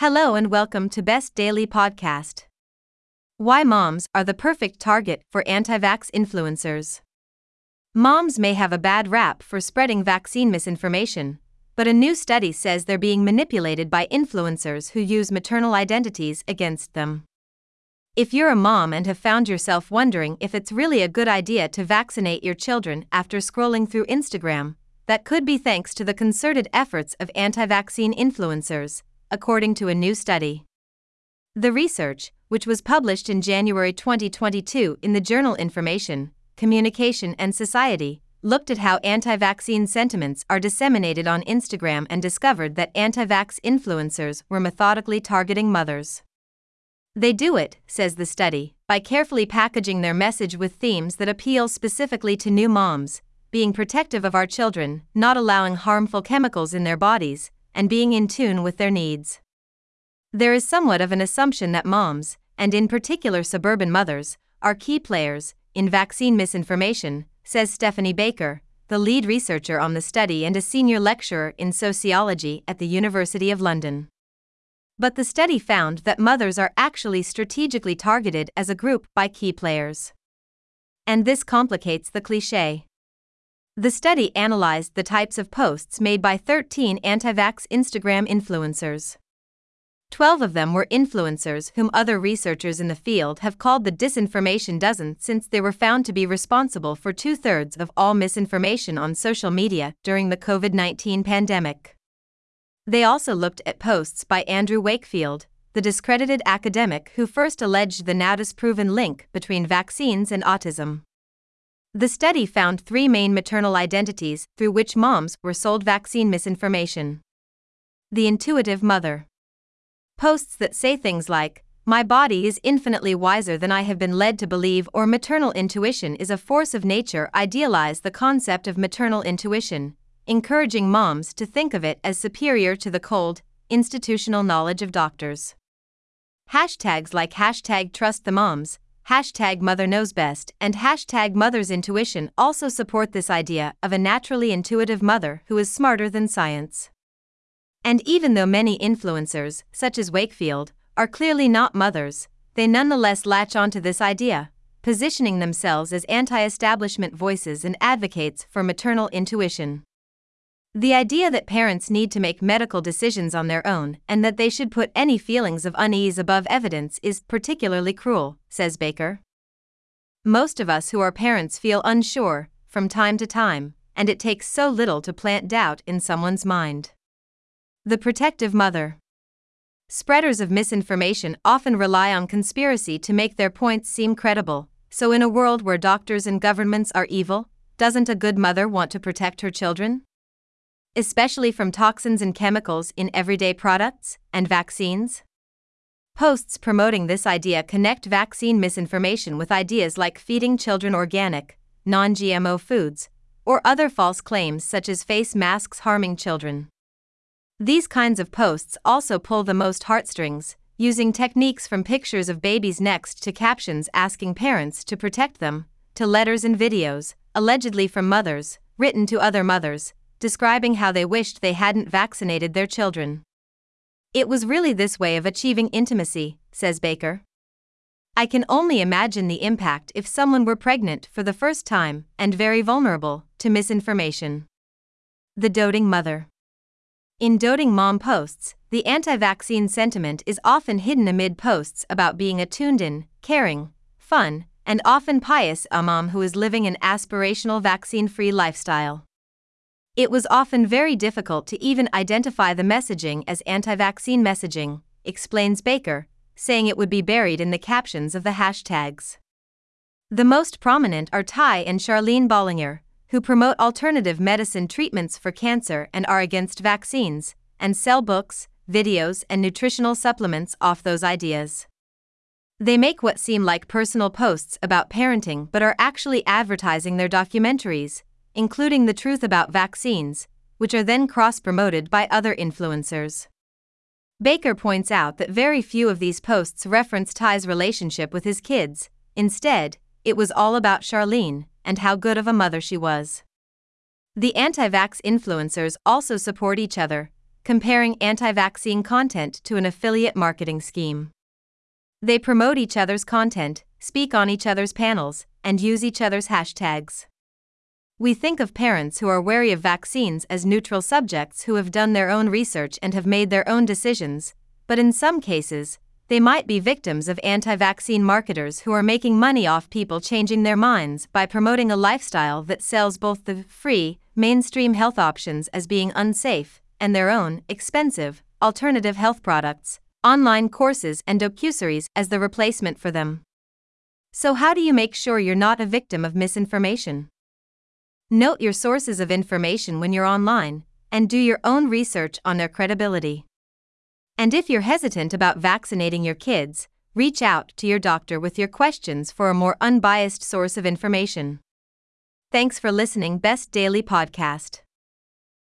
Hello and welcome to Best Daily Podcast. Why moms are the perfect target for anti vax influencers. Moms may have a bad rap for spreading vaccine misinformation, but a new study says they're being manipulated by influencers who use maternal identities against them. If you're a mom and have found yourself wondering if it's really a good idea to vaccinate your children after scrolling through Instagram, that could be thanks to the concerted efforts of anti vaccine influencers according to a new study. The research, which was published in January 2022 in the journal Information, Communication and Society, looked at how anti vaccine sentiments are disseminated on Instagram and discovered that anti vax influencers were methodically targeting mothers. They do it, says the study, by carefully packaging their message with themes that appeal specifically to new moms, being protective of our children, not allowing harmful chemicals in their bodies, and being in tune with their needs. There is somewhat of an assumption that moms, and in particular suburban mothers, are key players in vaccine misinformation, says Stephanie Baker, the lead researcher on the study and a senior lecturer in sociology at the University of London. But the study found that mothers are actually strategically targeted as a group by key players. And this complicates the cliche. The study analyzed the types of posts made by 13 anti vax Instagram influencers. Twelve of them were influencers whom other researchers in the field have called the disinformation dozen since they were found to be responsible for two thirds of all misinformation on social media during the COVID 19 pandemic. They also looked at posts by Andrew Wakefield, the discredited academic who first alleged the now disproven link between vaccines and autism. The study found three main maternal identities through which moms were sold vaccine misinformation. The intuitive mother. Posts that say things like, My body is infinitely wiser than I have been led to believe, or maternal intuition is a force of nature, idealize the concept of maternal intuition, encouraging moms to think of it as superior to the cold, institutional knowledge of doctors. Hashtags like hashtag trust the moms, hashtag Mother Knows Best, and hashtag Mother's Intuition also support this idea of a naturally intuitive mother who is smarter than science. And even though many influencers, such as Wakefield, are clearly not mothers, they nonetheless latch onto this idea, positioning themselves as anti establishment voices and advocates for maternal intuition. The idea that parents need to make medical decisions on their own and that they should put any feelings of unease above evidence is particularly cruel, says Baker. Most of us who are parents feel unsure, from time to time, and it takes so little to plant doubt in someone's mind. The protective mother. Spreaders of misinformation often rely on conspiracy to make their points seem credible, so in a world where doctors and governments are evil, doesn't a good mother want to protect her children? Especially from toxins and chemicals in everyday products and vaccines? Posts promoting this idea connect vaccine misinformation with ideas like feeding children organic, non GMO foods, or other false claims such as face masks harming children. These kinds of posts also pull the most heartstrings, using techniques from pictures of babies next to captions asking parents to protect them, to letters and videos, allegedly from mothers, written to other mothers, describing how they wished they hadn't vaccinated their children. It was really this way of achieving intimacy, says Baker. I can only imagine the impact if someone were pregnant for the first time and very vulnerable to misinformation. The doting mother. In doting mom posts, the anti vaccine sentiment is often hidden amid posts about being a tuned in, caring, fun, and often pious a mom who is living an aspirational vaccine free lifestyle. It was often very difficult to even identify the messaging as anti vaccine messaging, explains Baker, saying it would be buried in the captions of the hashtags. The most prominent are Ty and Charlene Bollinger, who promote alternative medicine treatments for cancer and are against vaccines, and sell books, videos, and nutritional supplements off those ideas. They make what seem like personal posts about parenting but are actually advertising their documentaries, including the truth about vaccines, which are then cross promoted by other influencers. Baker points out that very few of these posts reference Ty's relationship with his kids, instead, it was all about Charlene and how good of a mother she was. The anti vax influencers also support each other, comparing anti vaccine content to an affiliate marketing scheme. They promote each other's content, speak on each other's panels, and use each other's hashtags. We think of parents who are wary of vaccines as neutral subjects who have done their own research and have made their own decisions, but in some cases, they might be victims of anti vaccine marketers who are making money off people changing their minds by promoting a lifestyle that sells both the free, mainstream health options as being unsafe and their own, expensive, alternative health products, online courses, and docuseries as the replacement for them. So, how do you make sure you're not a victim of misinformation? Note your sources of information when you're online, and do your own research on their credibility. And if you're hesitant about vaccinating your kids, reach out to your doctor with your questions for a more unbiased source of information. Thanks for listening, Best Daily Podcast.